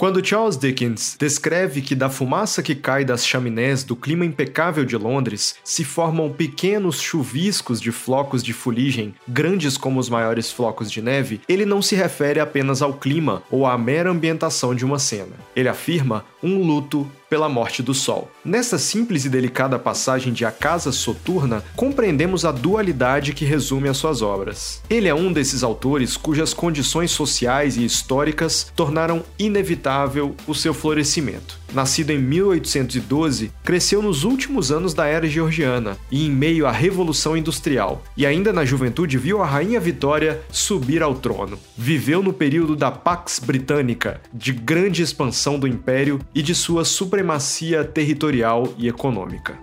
Quando Charles Dickens descreve que da fumaça que cai das chaminés do clima impecável de Londres se formam pequenos chuviscos de flocos de fuligem, grandes como os maiores flocos de neve, ele não se refere apenas ao clima ou à mera ambientação de uma cena. Ele afirma um luto pela morte do Sol. Nessa simples e delicada passagem de A Casa Soturna, compreendemos a dualidade que resume as suas obras. Ele é um desses autores cujas condições sociais e históricas tornaram inevitável o seu florescimento. Nascido em 1812, cresceu nos últimos anos da era georgiana e em meio à Revolução Industrial, e ainda na juventude viu a Rainha Vitória subir ao trono. Viveu no período da Pax Britânica, de grande expansão do império e de sua supremacia territorial e econômica.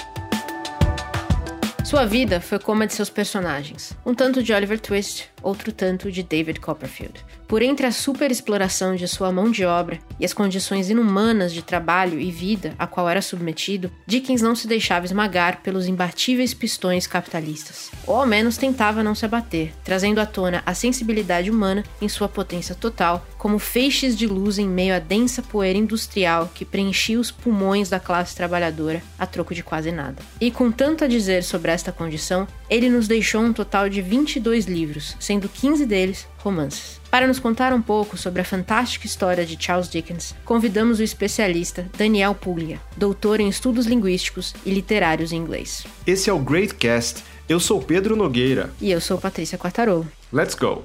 Sua vida foi como a de seus personagens, um tanto de Oliver Twist, outro tanto de David Copperfield. Por entre a superexploração de sua mão de obra e as condições inumanas de trabalho e vida a qual era submetido, Dickens não se deixava esmagar pelos imbatíveis pistões capitalistas, ou ao menos tentava não se abater, trazendo à tona a sensibilidade humana em sua potência total, como feixes de luz em meio à densa poeira industrial que preenchia os pulmões da classe trabalhadora a troco de quase nada. E com tanto a dizer sobre esta condição, ele nos deixou um total de 22 livros, sendo 15 deles romances. Para nos contar um pouco sobre a fantástica história de Charles Dickens, convidamos o especialista Daniel Puglia, doutor em estudos linguísticos e literários em inglês. Esse é o Great Cast. Eu sou Pedro Nogueira. E eu sou Patrícia Quartarolo. Let's go!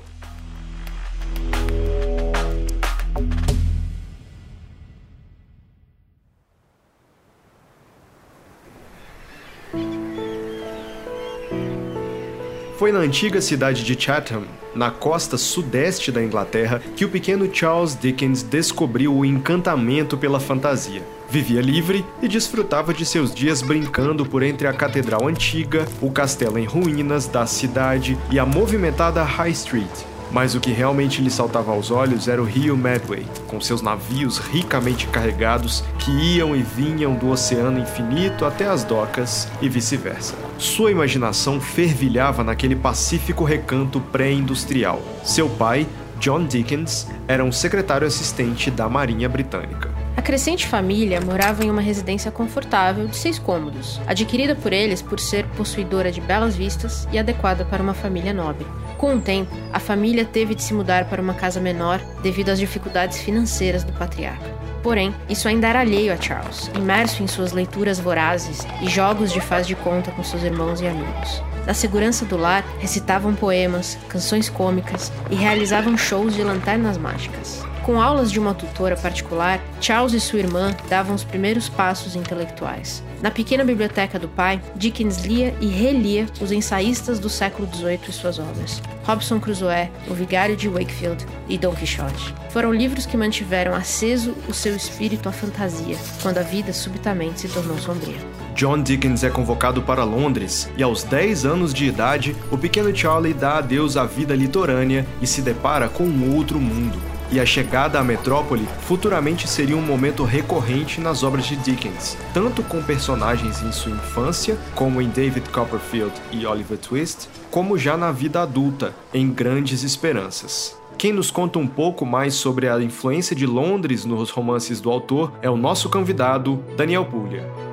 Foi na antiga cidade de Chatham, na costa sudeste da Inglaterra, que o pequeno Charles Dickens descobriu o encantamento pela fantasia. Vivia livre e desfrutava de seus dias brincando por entre a catedral antiga, o castelo em ruínas da cidade e a movimentada High Street, mas o que realmente lhe saltava aos olhos era o rio Medway, com seus navios ricamente carregados que iam e vinham do oceano infinito até as docas e vice-versa. Sua imaginação fervilhava naquele pacífico recanto pré-industrial. Seu pai, John Dickens, era um secretário assistente da Marinha Britânica. A crescente família morava em uma residência confortável de seis cômodos, adquirida por eles por ser possuidora de belas vistas e adequada para uma família nobre. Com o tempo, a família teve de se mudar para uma casa menor devido às dificuldades financeiras do patriarca. Porém, isso ainda era alheio a Charles, imerso em suas leituras vorazes e jogos de faz de conta com seus irmãos e amigos. Na segurança do lar, recitavam poemas, canções cômicas e realizavam shows de lanternas mágicas. Com aulas de uma tutora particular, Charles e sua irmã davam os primeiros passos intelectuais. Na pequena biblioteca do pai, Dickens lia e relia os ensaístas do século XVIII e suas obras. Robson Crusoe, O Vigário de Wakefield e Don Quixote. Foram livros que mantiveram aceso o seu espírito à fantasia, quando a vida subitamente se tornou sombria. John Dickens é convocado para Londres e, aos 10 anos de idade, o pequeno Charlie dá adeus à vida litorânea e se depara com um outro mundo e a chegada à metrópole futuramente seria um momento recorrente nas obras de Dickens, tanto com personagens em sua infância, como em David Copperfield e Oliver Twist, como já na vida adulta, em Grandes Esperanças. Quem nos conta um pouco mais sobre a influência de Londres nos romances do autor é o nosso convidado, Daniel Puglia.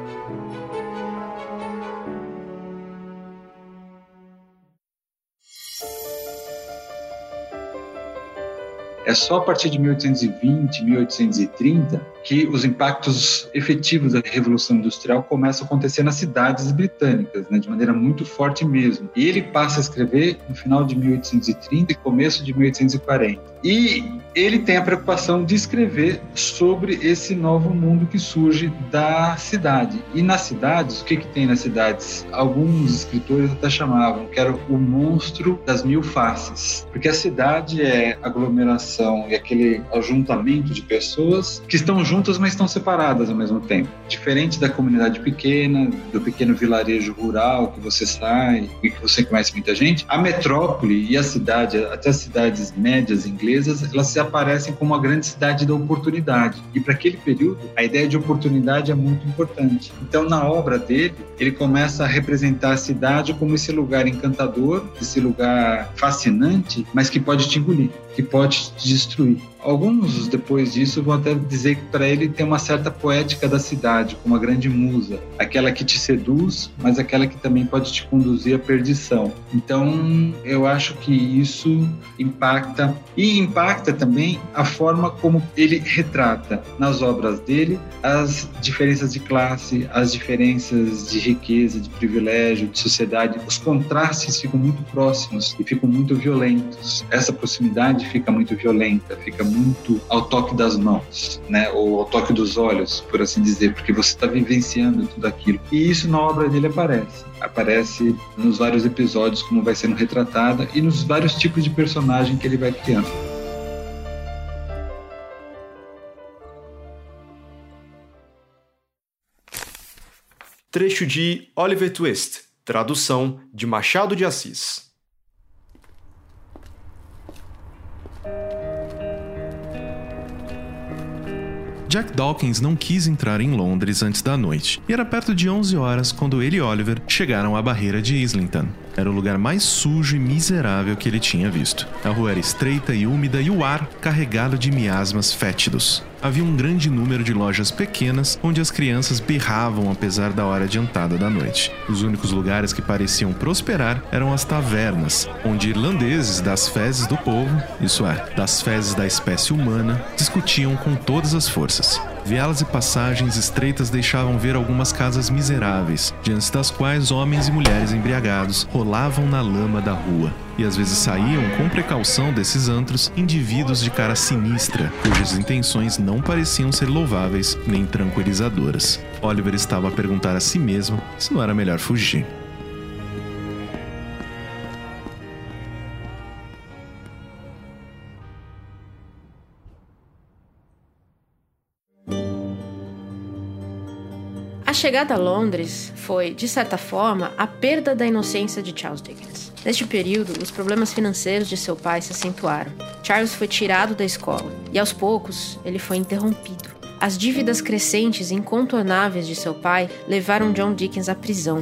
É só a partir de 1820, 1830 que os impactos efetivos da Revolução Industrial começam a acontecer nas cidades britânicas, né, de maneira muito forte mesmo. E ele passa a escrever no final de 1830 e começo de 1840. E ele tem a preocupação de escrever sobre esse novo mundo que surge da cidade. E nas cidades, o que, que tem nas cidades? Alguns escritores até chamavam que era o monstro das mil faces, porque a cidade é aglomeração e aquele ajuntamento de pessoas que estão juntas, mas estão separadas ao mesmo tempo. Diferente da comunidade pequena, do pequeno vilarejo rural que você sai e que você conhece muita gente, a metrópole e a cidade, até as cidades médias inglesas, elas se aparecem como a grande cidade da oportunidade. E para aquele período, a ideia de oportunidade é muito importante. Então, na obra dele, ele começa a representar a cidade como esse lugar encantador, esse lugar fascinante, mas que pode te engolir, que pode te destruir. Alguns, depois disso, vão até dizer que para ele tem uma certa poética da cidade, como a grande musa, aquela que te seduz, mas aquela que também pode te conduzir à perdição. Então, eu acho que isso impacta e impacta também a forma como ele retrata nas obras dele as diferenças de classe, as diferenças de riqueza, de privilégio, de sociedade. Os contrastes ficam muito próximos e ficam muito violentos. Essa proximidade fica muito violenta, fica muito ao toque das mãos, né? Ou ao toque dos olhos, por assim dizer, porque você está vivenciando tudo aquilo. E isso na obra dele aparece. Aparece nos vários episódios, como vai sendo retratada, e nos vários tipos de personagem que ele vai criando. Trecho de Oliver Twist, tradução de Machado de Assis. Jack Dawkins não quis entrar em Londres antes da noite, e era perto de 11 horas quando ele e Oliver chegaram à barreira de Islington. Era o lugar mais sujo e miserável que ele tinha visto. A rua era estreita e úmida e o ar carregado de miasmas fétidos. Havia um grande número de lojas pequenas onde as crianças berravam apesar da hora adiantada da noite. Os únicos lugares que pareciam prosperar eram as tavernas, onde irlandeses das fezes do povo, isso é, das fezes da espécie humana, discutiam com todas as forças. Vielas e passagens estreitas deixavam ver algumas casas miseráveis, diante das quais homens e mulheres embriagados rolavam na lama da rua. E às vezes saíam, com precaução desses antros, indivíduos de cara sinistra, cujas intenções não pareciam ser louváveis nem tranquilizadoras. Oliver estava a perguntar a si mesmo se não era melhor fugir. Chegada a Londres foi, de certa forma, a perda da inocência de Charles Dickens. Neste período, os problemas financeiros de seu pai se acentuaram. Charles foi tirado da escola e, aos poucos, ele foi interrompido. As dívidas crescentes e incontornáveis de seu pai levaram John Dickens à prisão.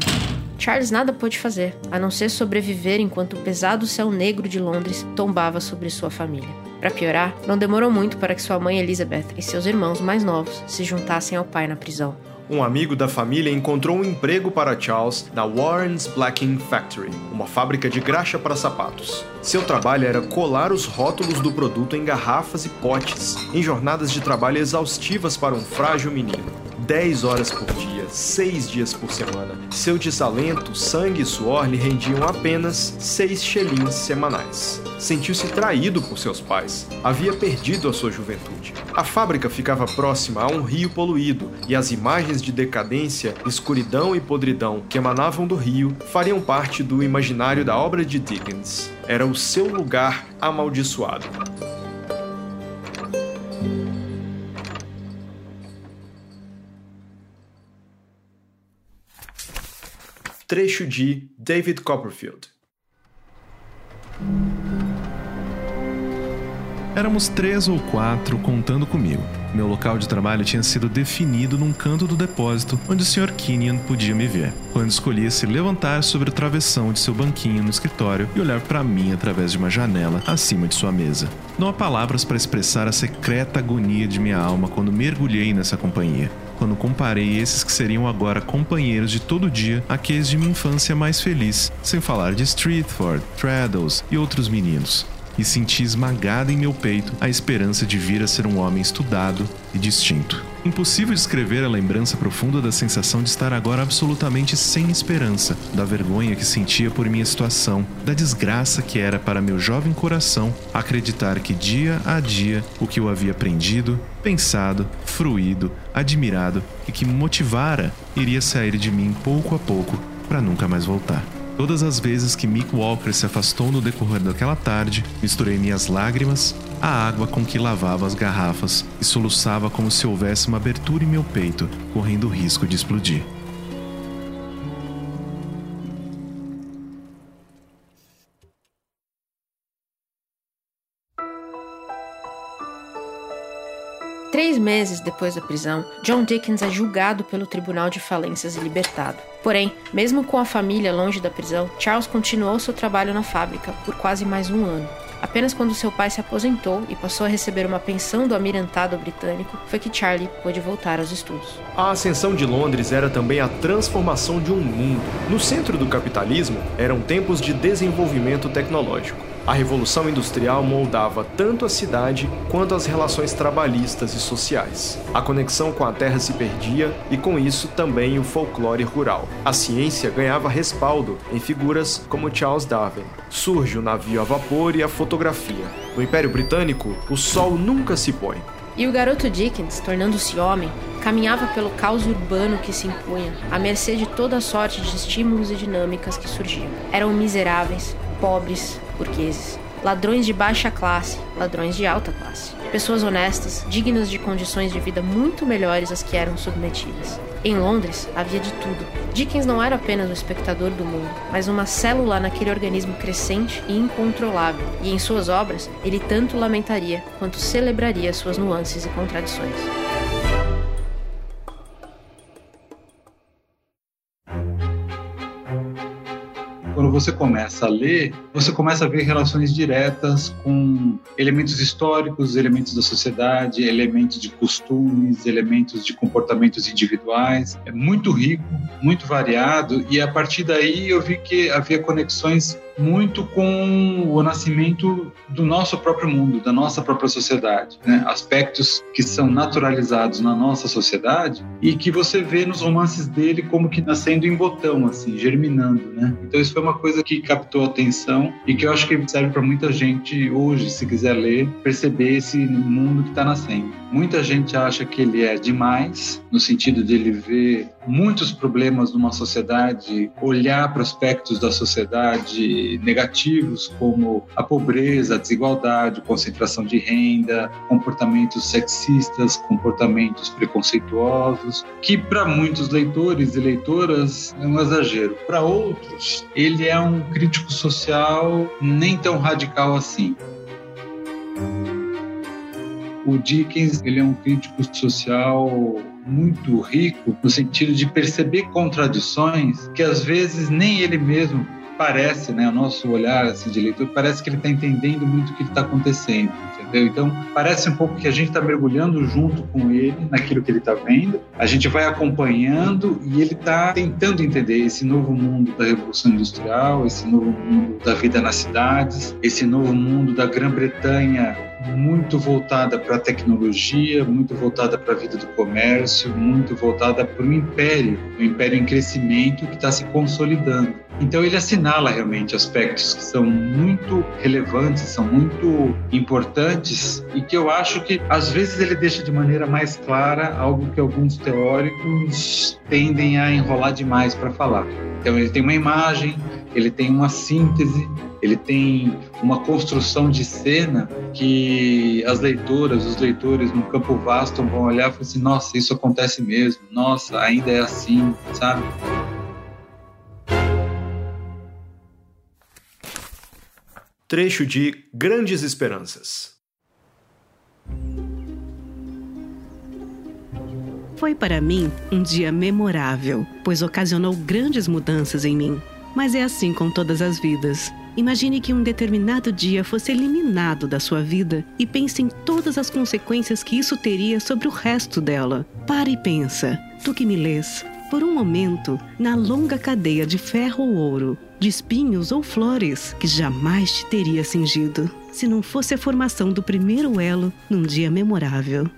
Charles nada pôde fazer, a não ser sobreviver enquanto o pesado céu negro de Londres tombava sobre sua família. Para piorar, não demorou muito para que sua mãe Elizabeth e seus irmãos mais novos se juntassem ao pai na prisão um amigo da família encontrou um emprego para Charles na Warren's Blacking Factory, uma fábrica de graxa para sapatos. Seu trabalho era colar os rótulos do produto em garrafas e potes, em jornadas de trabalho exaustivas para um frágil menino. 10 horas por dia, 6 dias por semana. Seu desalento, sangue e suor lhe rendiam apenas 6 shillings semanais. Sentiu-se traído por seus pais. Havia perdido a sua juventude. A fábrica ficava próxima a um rio poluído e as imagens de decadência, escuridão e podridão que emanavam do rio fariam parte do imaginário da obra de Dickens. Era o seu lugar amaldiçoado. Trecho de David Copperfield. Éramos três ou quatro contando comigo. Meu local de trabalho tinha sido definido num canto do depósito onde o Sr. Kenyon podia me ver, quando escolhia se levantar sobre o travessão de seu banquinho no escritório e olhar para mim através de uma janela acima de sua mesa. Não há palavras para expressar a secreta agonia de minha alma quando mergulhei nessa companhia quando comparei esses que seriam agora companheiros de todo dia àqueles de minha infância mais feliz, sem falar de Streetford, Traddles e outros meninos e senti esmagada em meu peito a esperança de vir a ser um homem estudado e distinto. Impossível descrever a lembrança profunda da sensação de estar agora absolutamente sem esperança, da vergonha que sentia por minha situação, da desgraça que era para meu jovem coração acreditar que dia a dia o que eu havia aprendido, pensado, fruído, admirado e que me motivara iria sair de mim pouco a pouco para nunca mais voltar. Todas as vezes que Mick Walker se afastou no decorrer daquela tarde, misturei minhas lágrimas à água com que lavava as garrafas e soluçava como se houvesse uma abertura em meu peito, correndo o risco de explodir. Três meses depois da prisão, John Dickens é julgado pelo Tribunal de Falências e libertado. Porém, mesmo com a família longe da prisão, Charles continuou seu trabalho na fábrica por quase mais um ano. Apenas quando seu pai se aposentou e passou a receber uma pensão do almirantado britânico foi que Charlie pôde voltar aos estudos. A ascensão de Londres era também a transformação de um mundo. No centro do capitalismo eram tempos de desenvolvimento tecnológico. A Revolução Industrial moldava tanto a cidade quanto as relações trabalhistas e sociais. A conexão com a terra se perdia e, com isso, também o folclore rural. A ciência ganhava respaldo em figuras como Charles Darwin. Surge o navio a vapor e a fotografia. No Império Britânico, o sol nunca se põe. E o garoto Dickens, tornando-se homem, caminhava pelo caos urbano que se impunha, à mercê de toda sorte de estímulos e dinâmicas que surgiam. Eram miseráveis, pobres, burgueses, ladrões de baixa classe, ladrões de alta classe, pessoas honestas, dignas de condições de vida muito melhores às que eram submetidas. Em Londres havia de tudo. Dickens não era apenas um espectador do mundo, mas uma célula naquele organismo crescente e incontrolável, e em suas obras ele tanto lamentaria quanto celebraria suas nuances e contradições. Quando você começa a ler, você começa a ver relações diretas com elementos históricos, elementos da sociedade, elementos de costumes, elementos de comportamentos individuais. É muito rico, muito variado, e a partir daí eu vi que havia conexões muito com o nascimento do nosso próprio mundo, da nossa própria sociedade, né? aspectos que são naturalizados na nossa sociedade e que você vê nos romances dele como que nascendo em botão, assim, germinando, né? Então isso foi uma coisa que captou atenção e que eu acho que serve para muita gente hoje, se quiser ler, perceber esse mundo que está nascendo. Muita gente acha que ele é demais, no sentido de ele ver muitos problemas numa sociedade, olhar para aspectos da sociedade negativos como a pobreza, a desigualdade, concentração de renda, comportamentos sexistas, comportamentos preconceituosos, que para muitos leitores e leitoras é um exagero. Para outros, ele é um crítico social nem tão radical assim. O Dickens ele é um crítico social muito rico no sentido de perceber contradições que às vezes nem ele mesmo parece, né, o nosso olhar assim, de leitor parece que ele está entendendo muito o que está acontecendo, entendeu? Então parece um pouco que a gente está mergulhando junto com ele naquilo que ele está vendo, a gente vai acompanhando e ele está tentando entender esse novo mundo da revolução industrial, esse novo mundo da vida nas cidades, esse novo mundo da Grã-Bretanha muito voltada para a tecnologia, muito voltada para a vida do comércio, muito voltada para o império, o império em crescimento que está se consolidando. Então ele assinala realmente aspectos que são muito relevantes, são muito importantes e que eu acho que às vezes ele deixa de maneira mais clara algo que alguns teóricos tendem a enrolar demais para falar. Então ele tem uma imagem, ele tem uma síntese, ele tem uma construção de cena que as leitoras, os leitores no campo vasto vão olhar e falar assim: nossa, isso acontece mesmo, nossa, ainda é assim, sabe? Trecho de Grandes Esperanças. Foi para mim um dia memorável, pois ocasionou grandes mudanças em mim. Mas é assim com todas as vidas. Imagine que um determinado dia fosse eliminado da sua vida e pense em todas as consequências que isso teria sobre o resto dela. Pare e pensa, tu que me lês, por um momento, na longa cadeia de ferro ou ouro, de espinhos ou flores que jamais te teria cingido, se não fosse a formação do primeiro elo num dia memorável.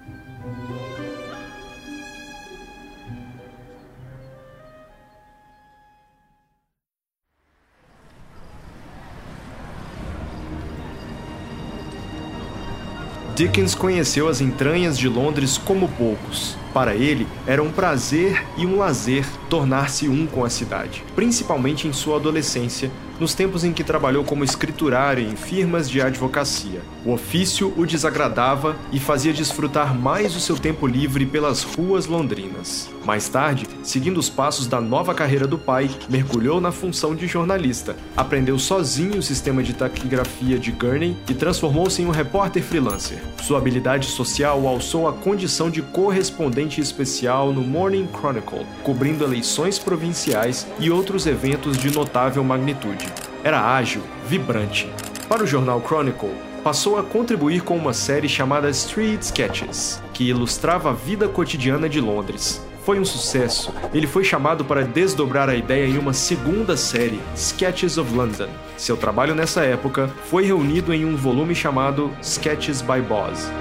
Dickens conheceu as entranhas de Londres como poucos. Para ele, era um prazer e um lazer tornar-se um com a cidade, principalmente em sua adolescência, nos tempos em que trabalhou como escriturário em firmas de advocacia. O ofício o desagradava e fazia desfrutar mais o seu tempo livre pelas ruas londrinas. Mais tarde, seguindo os passos da nova carreira do pai, mergulhou na função de jornalista, aprendeu sozinho o sistema de taquigrafia de Gurney e transformou-se em um repórter freelancer. Sua habilidade social alçou à condição de correspondente especial no Morning Chronicle, cobrindo eleições provinciais e outros eventos de notável magnitude. Era ágil, vibrante. Para o jornal Chronicle, passou a contribuir com uma série chamada Street Sketches, que ilustrava a vida cotidiana de Londres. Foi um sucesso. Ele foi chamado para desdobrar a ideia em uma segunda série, Sketches of London. Seu trabalho nessa época foi reunido em um volume chamado Sketches by Boz.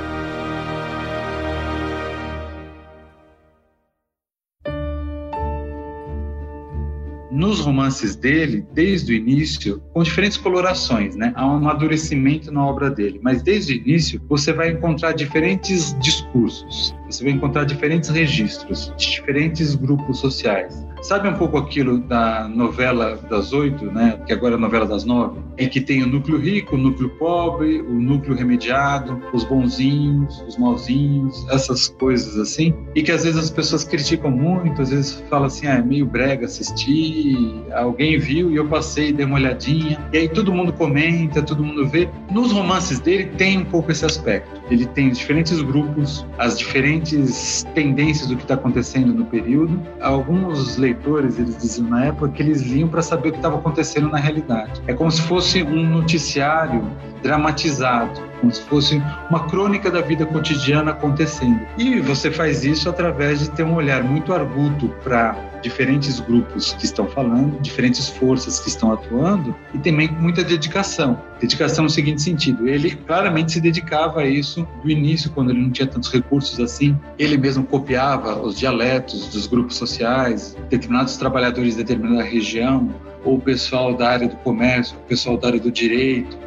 Nos romances dele, desde o início, com diferentes colorações, né? Há um amadurecimento na obra dele, mas desde o início você vai encontrar diferentes discursos, você vai encontrar diferentes registros, de diferentes grupos sociais. Sabe um pouco aquilo da novela das oito, né? Que agora é a novela das nove, em que tem o núcleo rico, o núcleo pobre, o núcleo remediado, os bonzinhos, os malzinhos, essas coisas assim, e que às vezes as pessoas criticam muito, às vezes falam assim, ah, é meio brega assistir, alguém viu e eu passei, dei uma olhadinha, e aí todo mundo comenta, todo mundo vê. Nos romances dele tem um pouco esse aspecto. Ele tem os diferentes grupos, as diferentes tendências do que está acontecendo no período. Alguns leitores, eles diziam na época que eles liam para saber o que estava acontecendo na realidade. É como se fosse um noticiário dramatizado, como se fosse uma crônica da vida cotidiana acontecendo. E você faz isso através de ter um olhar muito arguto para diferentes grupos que estão falando, diferentes forças que estão atuando e também muita dedicação. Dedicação no seguinte sentido, ele claramente se dedicava a isso do início, quando ele não tinha tantos recursos assim. Ele mesmo copiava os dialetos dos grupos sociais, determinados trabalhadores de determinada região, ou o pessoal da área do comércio, o pessoal da área do direito,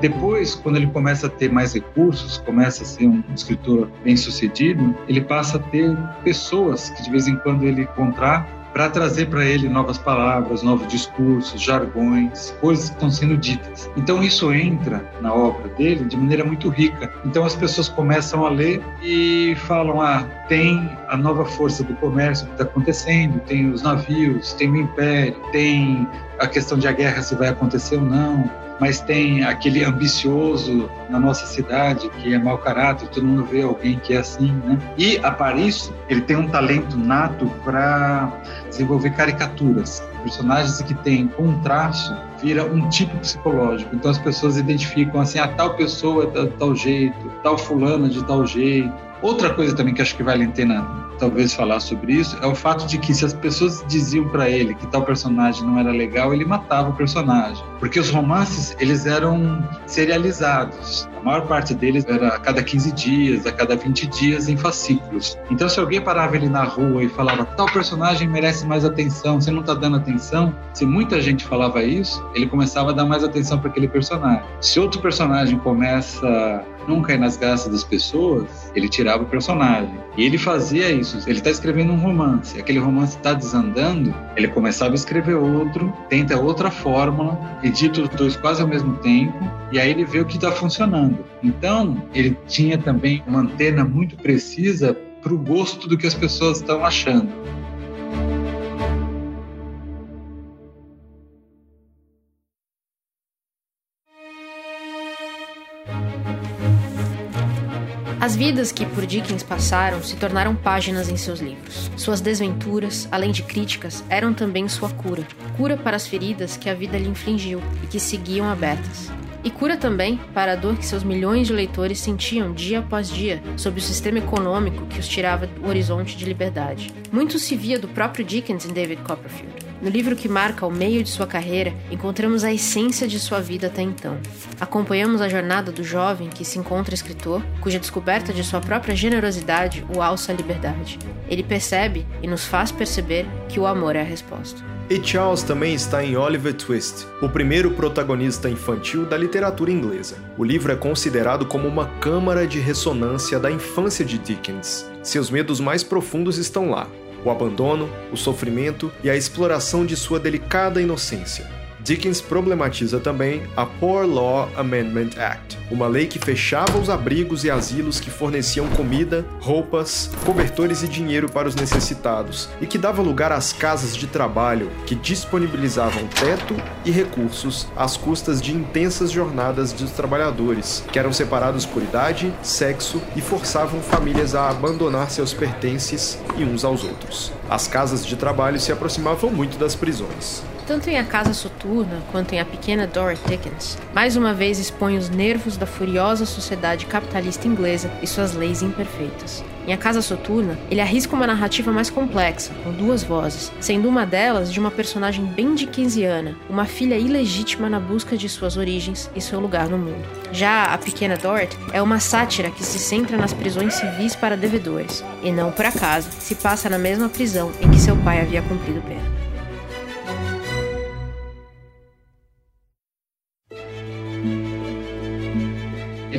Depois, quando ele começa a ter mais recursos, começa a ser um escritor bem sucedido, ele passa a ter pessoas que de vez em quando ele encontrar para trazer para ele novas palavras, novos discursos, jargões, coisas que estão sendo ditas. Então isso entra na obra dele de maneira muito rica. Então as pessoas começam a ler e falam: ah, tem a nova força do comércio que está acontecendo, tem os navios, tem o império, tem a questão de a guerra se vai acontecer ou não mas tem aquele ambicioso na nossa cidade que é mau caráter, todo mundo vê alguém que é assim, né? E a Paris, ele tem um talento nato para desenvolver caricaturas, personagens que têm traço vira um tipo psicológico. Então as pessoas identificam assim, a ah, tal pessoa é de tal jeito, tal fulano é de tal jeito. Outra coisa também que acho que vale a pena talvez falar sobre isso é o fato de que se as pessoas diziam para ele que tal personagem não era legal, ele matava o personagem. Porque os romances, eles eram serializados. A maior parte deles era a cada 15 dias, a cada 20 dias em fascículos. Então se alguém parava ele na rua e falava tal personagem merece mais atenção, você não está dando atenção, se muita gente falava isso, ele começava a dar mais atenção para aquele personagem. Se outro personagem começa não cair nas graças das pessoas, ele tirava o personagem. E ele fazia isso. Ele está escrevendo um romance, aquele romance está desandando, ele começava a escrever outro, tenta outra fórmula, edita os dois quase ao mesmo tempo, e aí ele vê o que está funcionando. Então, ele tinha também uma antena muito precisa para o gosto do que as pessoas estão achando. Vidas que por Dickens passaram se tornaram páginas em seus livros. Suas desventuras, além de críticas, eram também sua cura. Cura para as feridas que a vida lhe infligiu e que seguiam abertas. E cura também para a dor que seus milhões de leitores sentiam dia após dia sob o sistema econômico que os tirava do horizonte de liberdade. Muito se via do próprio Dickens em David Copperfield. No livro que marca o meio de sua carreira, encontramos a essência de sua vida até então. Acompanhamos a jornada do jovem que se encontra escritor, cuja descoberta de sua própria generosidade o alça à liberdade. Ele percebe e nos faz perceber que o amor é a resposta. E Charles também está em Oliver Twist, o primeiro protagonista infantil da literatura inglesa. O livro é considerado como uma câmara de ressonância da infância de Dickens. Seus medos mais profundos estão lá, o abandono, o sofrimento e a exploração de sua delicada inocência. Dickens problematiza também a Poor Law Amendment Act, uma lei que fechava os abrigos e asilos que forneciam comida, roupas, cobertores e dinheiro para os necessitados e que dava lugar às casas de trabalho que disponibilizavam teto e recursos às custas de intensas jornadas dos trabalhadores, que eram separados por idade, sexo e forçavam famílias a abandonar seus pertences e uns aos outros. As casas de trabalho se aproximavam muito das prisões. Tanto em A Casa Soturna quanto em A Pequena Dorothy Dickens, mais uma vez expõe os nervos da furiosa sociedade capitalista inglesa e suas leis imperfeitas. Em A Casa Soturna, ele arrisca uma narrativa mais complexa, com duas vozes, sendo uma delas de uma personagem bem dickensiana, uma filha ilegítima na busca de suas origens e seu lugar no mundo. Já A Pequena Dorothy é uma sátira que se centra nas prisões civis para devedores, e não por acaso se passa na mesma prisão em que seu pai havia cumprido pena.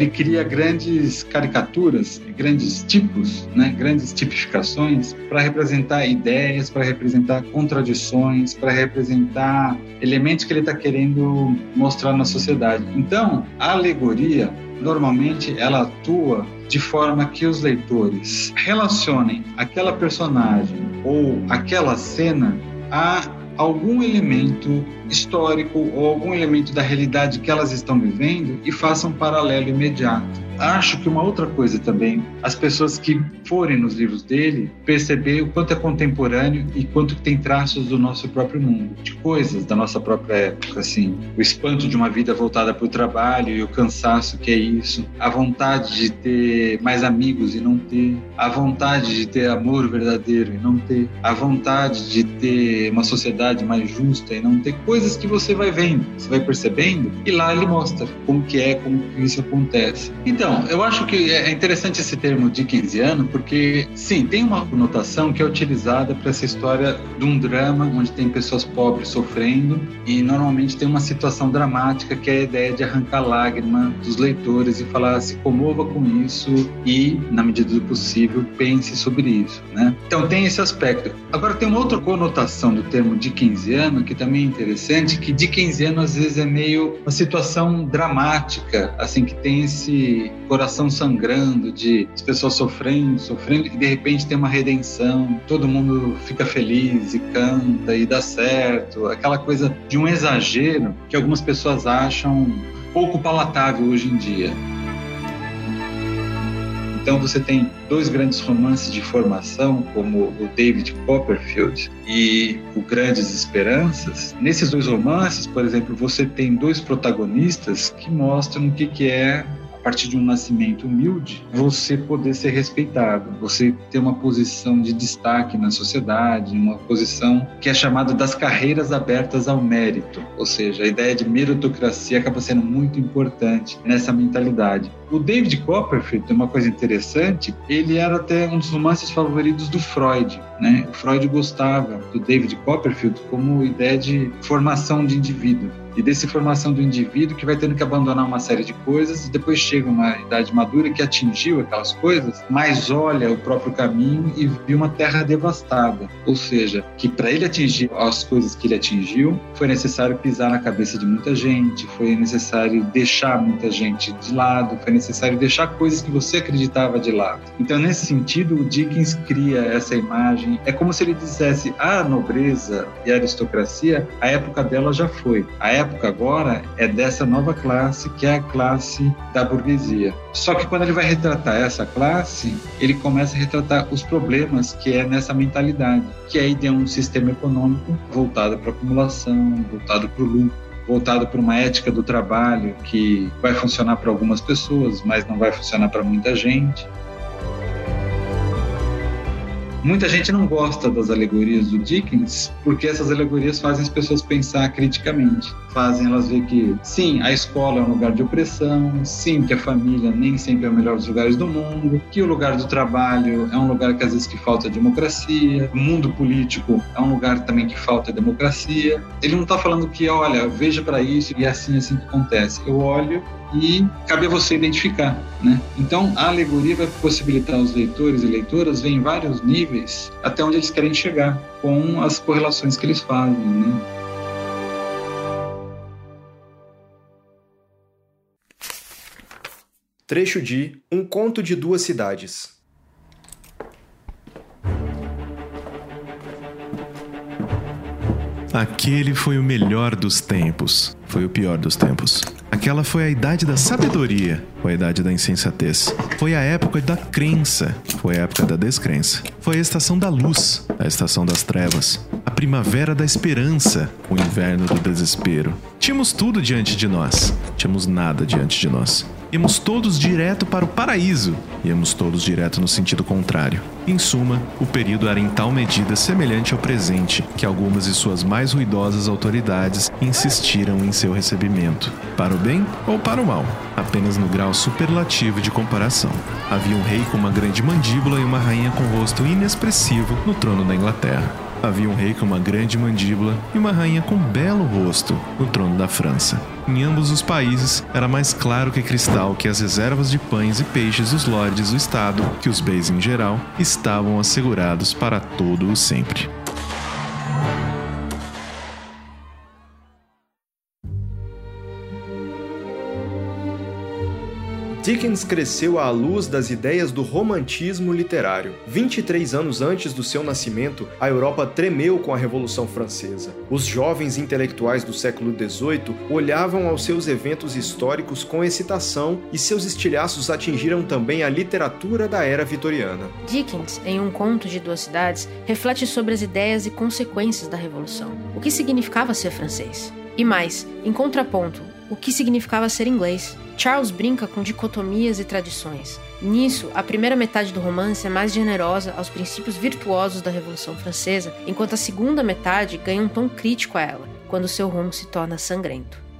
Ele cria grandes caricaturas, grandes tipos, né, grandes tipificações para representar ideias, para representar contradições, para representar elementos que ele está querendo mostrar na sociedade. Então, a alegoria normalmente ela atua de forma que os leitores relacionem aquela personagem ou aquela cena a algum elemento histórico ou algum elemento da realidade que elas estão vivendo e façam um paralelo imediato acho que uma outra coisa também, as pessoas que forem nos livros dele, perceber o quanto é contemporâneo e quanto tem traços do nosso próprio mundo, de coisas da nossa própria época, assim, o espanto de uma vida voltada para o trabalho e o cansaço que é isso, a vontade de ter mais amigos e não ter, a vontade de ter amor verdadeiro e não ter, a vontade de ter uma sociedade mais justa e não ter. Coisas que você vai vendo, você vai percebendo e lá ele mostra como que é, como que isso acontece. Então então, eu acho que é interessante esse termo dickensiano, porque, sim, tem uma conotação que é utilizada para essa história de um drama onde tem pessoas pobres sofrendo e normalmente tem uma situação dramática que é a ideia de arrancar lágrima dos leitores e falar se comova com isso e, na medida do possível, pense sobre isso, né? Então, tem esse aspecto. Agora, tem uma outra conotação do termo dickensiano que também é interessante, que dickensiano às vezes é meio uma situação dramática, assim, que tem esse coração sangrando, de as pessoas sofrendo, sofrendo, e de repente tem uma redenção, todo mundo fica feliz e canta e dá certo, aquela coisa de um exagero que algumas pessoas acham pouco palatável hoje em dia. Então você tem dois grandes romances de formação, como o David Copperfield e o Grandes Esperanças. Nesses dois romances, por exemplo, você tem dois protagonistas que mostram o que, que é a partir de um nascimento humilde, você poder ser respeitado, você ter uma posição de destaque na sociedade, uma posição que é chamada das carreiras abertas ao mérito, ou seja, a ideia de meritocracia acaba sendo muito importante nessa mentalidade. O David Copperfield uma coisa interessante, ele era até um dos romances favoritos do Freud, né? O Freud gostava do David Copperfield como ideia de formação de indivíduo e dessa formação do indivíduo que vai tendo que abandonar uma série de coisas e depois chega uma idade madura que atingiu aquelas coisas, mas olha o próprio caminho e viu uma terra devastada. Ou seja, que para ele atingir as coisas que ele atingiu, foi necessário pisar na cabeça de muita gente, foi necessário deixar muita gente de lado, foi necessário deixar coisas que você acreditava de lado. Então, nesse sentido, o Dickens cria essa imagem. É como se ele dissesse: a nobreza e a aristocracia, a época dela já foi. A época agora é dessa nova classe, que é a classe da burguesia. Só que quando ele vai retratar essa classe, ele começa a retratar os problemas que é nessa mentalidade, que aí tem um sistema econômico voltado para acumulação, voltado para o lucro voltado para uma ética do trabalho que vai funcionar para algumas pessoas, mas não vai funcionar para muita gente. Muita gente não gosta das alegorias do Dickens porque essas alegorias fazem as pessoas pensar criticamente. Fazem elas ver que, sim, a escola é um lugar de opressão, sim, que a família nem sempre é o melhor dos lugares do mundo, que o lugar do trabalho é um lugar que às vezes que falta democracia, o mundo político é um lugar também que falta democracia. Ele não está falando que, olha, veja para isso e é assim, assim que acontece. Eu olho e cabe a você identificar, né? Então, a alegoria vai possibilitar aos leitores e leitoras ver em vários níveis até onde eles querem chegar com as correlações que eles fazem, né? Trecho de Um Conto de Duas Cidades. Aquele foi o melhor dos tempos. foi o pior dos tempos. Aquela foi a idade da sabedoria, foi a idade da insensatez. Foi a época da crença, foi a época da descrença. Foi a estação da luz, a estação das trevas. A primavera da esperança, o inverno do desespero. Tínhamos tudo diante de nós, tínhamos nada diante de nós. Íamos todos direto para o paraíso, íamos todos direto no sentido contrário. Em suma, o período era em tal medida semelhante ao presente que algumas de suas mais ruidosas autoridades insistiram em seu recebimento, para o bem ou para o mal, apenas no grau superlativo de comparação. Havia um rei com uma grande mandíbula e uma rainha com rosto inexpressivo no trono da Inglaterra. Havia um rei com uma grande mandíbula e uma rainha com um belo rosto no trono da França. Em ambos os países, era mais claro que cristal que as reservas de pães e peixes dos lordes do Estado, que os bens em geral, estavam assegurados para todo o sempre. Dickens cresceu à luz das ideias do romantismo literário. 23 anos antes do seu nascimento, a Europa tremeu com a Revolução Francesa. Os jovens intelectuais do século XVIII olhavam aos seus eventos históricos com excitação e seus estilhaços atingiram também a literatura da era vitoriana. Dickens, em Um Conto de Duas Cidades, reflete sobre as ideias e consequências da Revolução. O que significava ser francês? E mais, em contraponto, o que significava ser inglês? Charles brinca com dicotomias e tradições. Nisso, a primeira metade do romance é mais generosa aos princípios virtuosos da Revolução Francesa, enquanto a segunda metade ganha um tom crítico a ela, quando seu rumo se torna sangrento.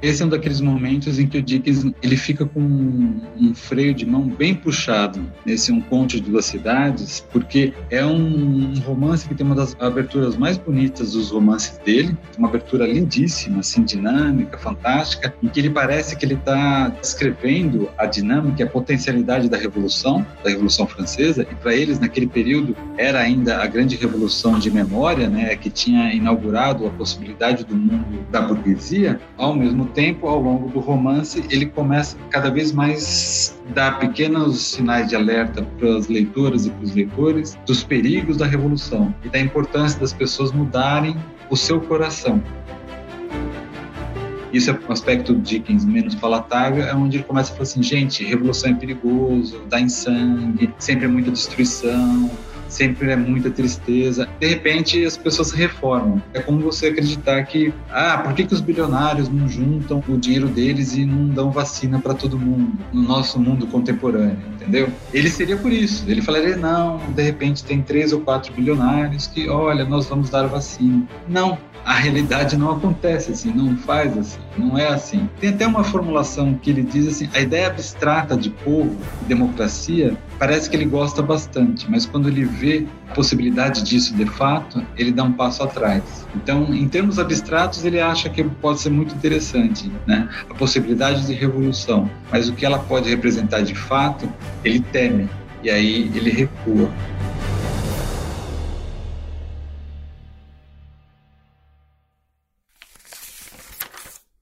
Esse é um daqueles momentos em que o Dickens ele fica com um, um freio de mão bem puxado nesse Um Conto de Duas Cidades, porque é um, um, romance que tem uma das aberturas mais bonitas dos romances dele, uma abertura lindíssima, assim, dinâmica, fantástica, em que ele parece que ele está descrevendo a dinâmica e a potencialidade da Revolução, da Revolução Francesa, e para eles, naquele período, era ainda a grande revolução de memória, né, que tinha inaugurado a possibilidade do mundo da burguesia, ao mesmo tempo, ao longo do romance, ele começa cada vez mais dar pequenos sinais de alerta para as leitoras e para os leitores dos perigos da revolução e da importância das pessoas mudarem o seu coração. Isso é um aspecto de Dickens menos palatável, é onde ele começa a falar assim, gente, revolução é perigoso, dá em sangue, sempre é muita destruição, sempre é muita tristeza. De repente, as pessoas reformam. É como você acreditar que, ah, por que, que os bilionários não juntam o dinheiro deles e não dão vacina para todo mundo no nosso mundo contemporâneo, entendeu? Ele seria por isso. Ele falaria, não, de repente tem três ou quatro bilionários que, olha, nós vamos dar vacina. Não, a realidade não acontece assim, não faz assim, não é assim. Tem até uma formulação que ele diz assim: a ideia abstrata de povo, democracia, parece que ele gosta bastante, mas quando ele vê a possibilidade disso de fato, ele dá um passo atrás. Então, em termos abstratos, ele acha que pode ser muito interessante, né? A possibilidade de revolução, mas o que ela pode representar de fato, ele teme e aí ele recua.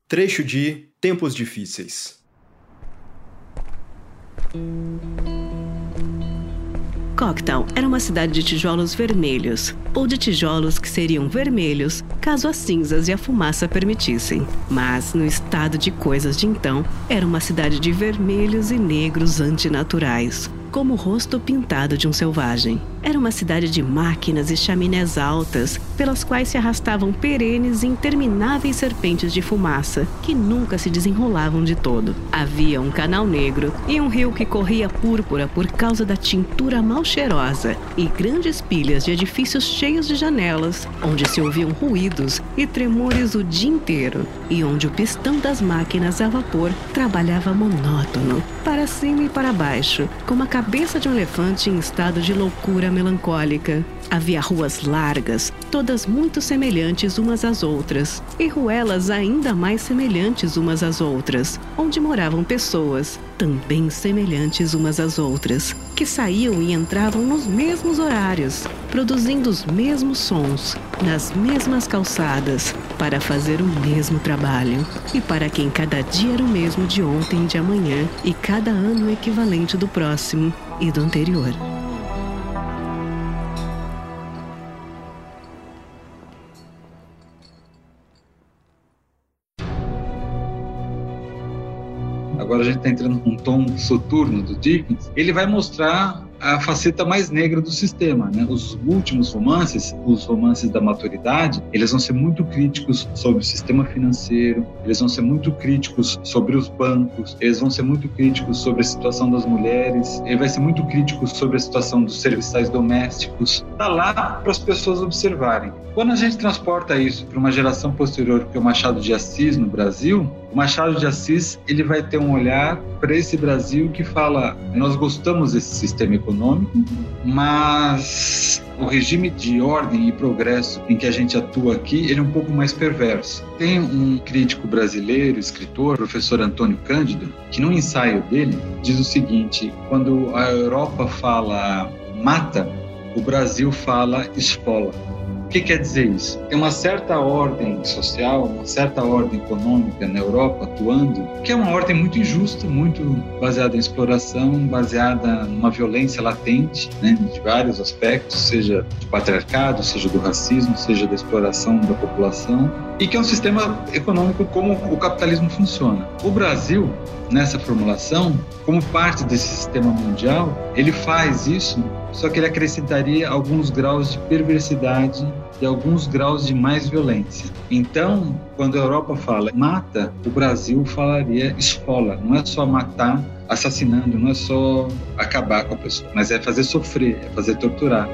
Trecho de Tempos Difíceis. Cocktail era uma cidade de tijolos vermelhos, ou de tijolos que seriam vermelhos caso as cinzas e a fumaça permitissem. Mas, no estado de coisas de então, era uma cidade de vermelhos e negros antinaturais, como o rosto pintado de um selvagem. Era uma cidade de máquinas e chaminés altas, pelas quais se arrastavam perenes e intermináveis serpentes de fumaça, que nunca se desenrolavam de todo. Havia um canal negro e um rio que corria púrpura por causa da tintura mal cheirosa, e grandes pilhas de edifícios cheios de janelas, onde se ouviam ruídos e tremores o dia inteiro, e onde o pistão das máquinas a vapor trabalhava monótono, para cima e para baixo, como a cabeça de um elefante em estado de loucura melancólica. Havia ruas largas, todas muito semelhantes umas às outras, e ruelas ainda mais semelhantes umas às outras, onde moravam pessoas, também semelhantes umas às outras, que saíam e entravam nos mesmos horários, produzindo os mesmos sons, nas mesmas calçadas, para fazer o mesmo trabalho, e para quem cada dia era o mesmo de ontem e de amanhã, e cada ano o equivalente do próximo e do anterior. Agora a gente está entrando num tom soturno do Dickens, ele vai mostrar a faceta mais negra do sistema. Né? Os últimos romances, os romances da maturidade, eles vão ser muito críticos sobre o sistema financeiro, eles vão ser muito críticos sobre os bancos, eles vão ser muito críticos sobre a situação das mulheres, ele vai ser muito crítico sobre a situação dos serviçais domésticos. Está lá para as pessoas observarem. Quando a gente transporta isso para uma geração posterior, que é o Machado de Assis no Brasil, o Machado de Assis ele vai ter um olhar para esse Brasil que fala: nós gostamos desse sistema econômico, mas o regime de ordem e progresso em que a gente atua aqui ele é um pouco mais perverso. Tem um crítico brasileiro, escritor, professor Antônio Cândido, que no ensaio dele diz o seguinte: quando a Europa fala mata, o Brasil fala esfola. O que quer dizer isso? Tem uma certa ordem social, uma certa ordem econômica na Europa atuando, que é uma ordem muito injusta, muito baseada em exploração, baseada numa violência latente, né, de vários aspectos, seja do patriarcado, seja do racismo, seja da exploração da população, e que é um sistema econômico como o capitalismo funciona. O Brasil, nessa formulação, como parte desse sistema mundial, ele faz isso, só que ele acrescentaria alguns graus de perversidade e alguns graus de mais violência. Então, quando a Europa fala mata, o Brasil falaria esfola. Não é só matar assassinando, não é só acabar com a pessoa, mas é fazer sofrer, é fazer torturar.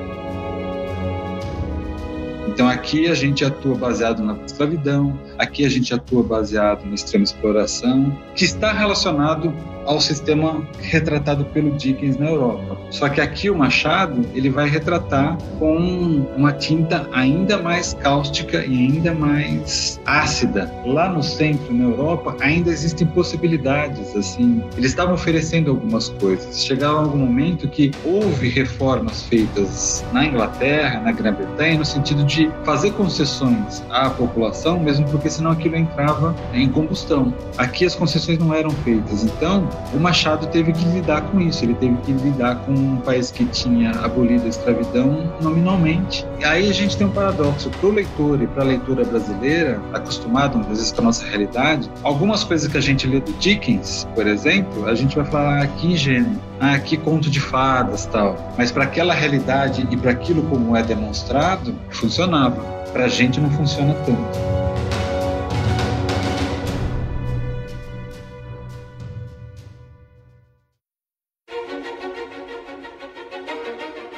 Então aqui a gente atua baseado na escravidão, aqui a gente atua baseado na extrema exploração, que está relacionado ao sistema retratado pelo Dickens na Europa. Só que aqui o Machado ele vai retratar com uma tinta ainda mais cáustica e ainda mais ácida. Lá no centro, na Europa, ainda existem possibilidades. Assim, eles estavam oferecendo algumas coisas. Chegava algum momento que houve reformas feitas na Inglaterra, na Grã-Bretanha, no sentido de fazer concessões à população, mesmo porque senão aquilo entrava em combustão. Aqui as concessões não eram feitas. Então o Machado teve que lidar com isso, ele teve que lidar com um país que tinha abolido a escravidão nominalmente. E aí a gente tem um paradoxo para o leitor e para a leitura brasileira, acostumado às vezes com a nossa realidade, algumas coisas que a gente lê do Dickens, por exemplo, a gente vai falar ah, ingênuo, ah, que conto de fadas tal. Mas para aquela realidade e para aquilo como é demonstrado, funcionava. Para a gente não funciona tanto.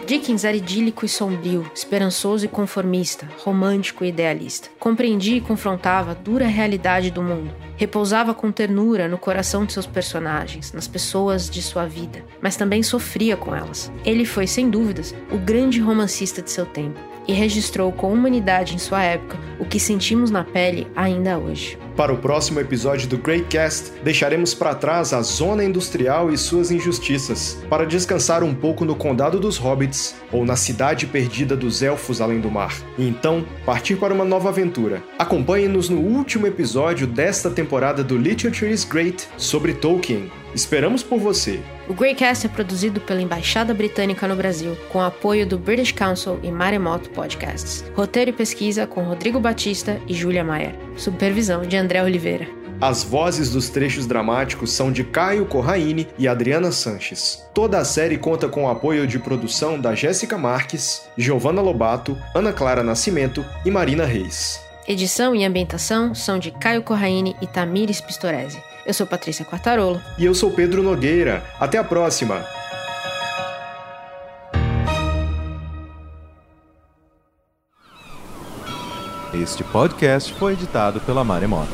Dickens era idílico e sombrio, esperançoso e conformista, romântico e idealista. Compreendia e confrontava a dura realidade do mundo. Repousava com ternura no coração de seus personagens, nas pessoas de sua vida, mas também sofria com elas. Ele foi, sem dúvidas, o grande romancista de seu tempo e registrou com humanidade em sua época o que sentimos na pele ainda hoje. Para o próximo episódio do Greatcast, deixaremos para trás a zona industrial e suas injustiças, para descansar um pouco no Condado dos Hobbits ou na cidade perdida dos Elfos além do mar, e então partir para uma nova aventura. Acompanhe-nos no último episódio desta temporada do Literature is Great sobre Tolkien. Esperamos por você! O Greycast é produzido pela Embaixada Britânica no Brasil, com apoio do British Council e Maremoto Podcasts. Roteiro e pesquisa com Rodrigo Batista e Júlia Maier. Supervisão de André Oliveira. As vozes dos trechos dramáticos são de Caio Corraine e Adriana Sanches. Toda a série conta com o apoio de produção da Jéssica Marques, Giovanna Lobato, Ana Clara Nascimento e Marina Reis. Edição e ambientação são de Caio Corraine e Tamires Pistorese. Eu sou Patrícia Quartarolo. E eu sou Pedro Nogueira. Até a próxima! Este podcast foi editado pela Maremoto.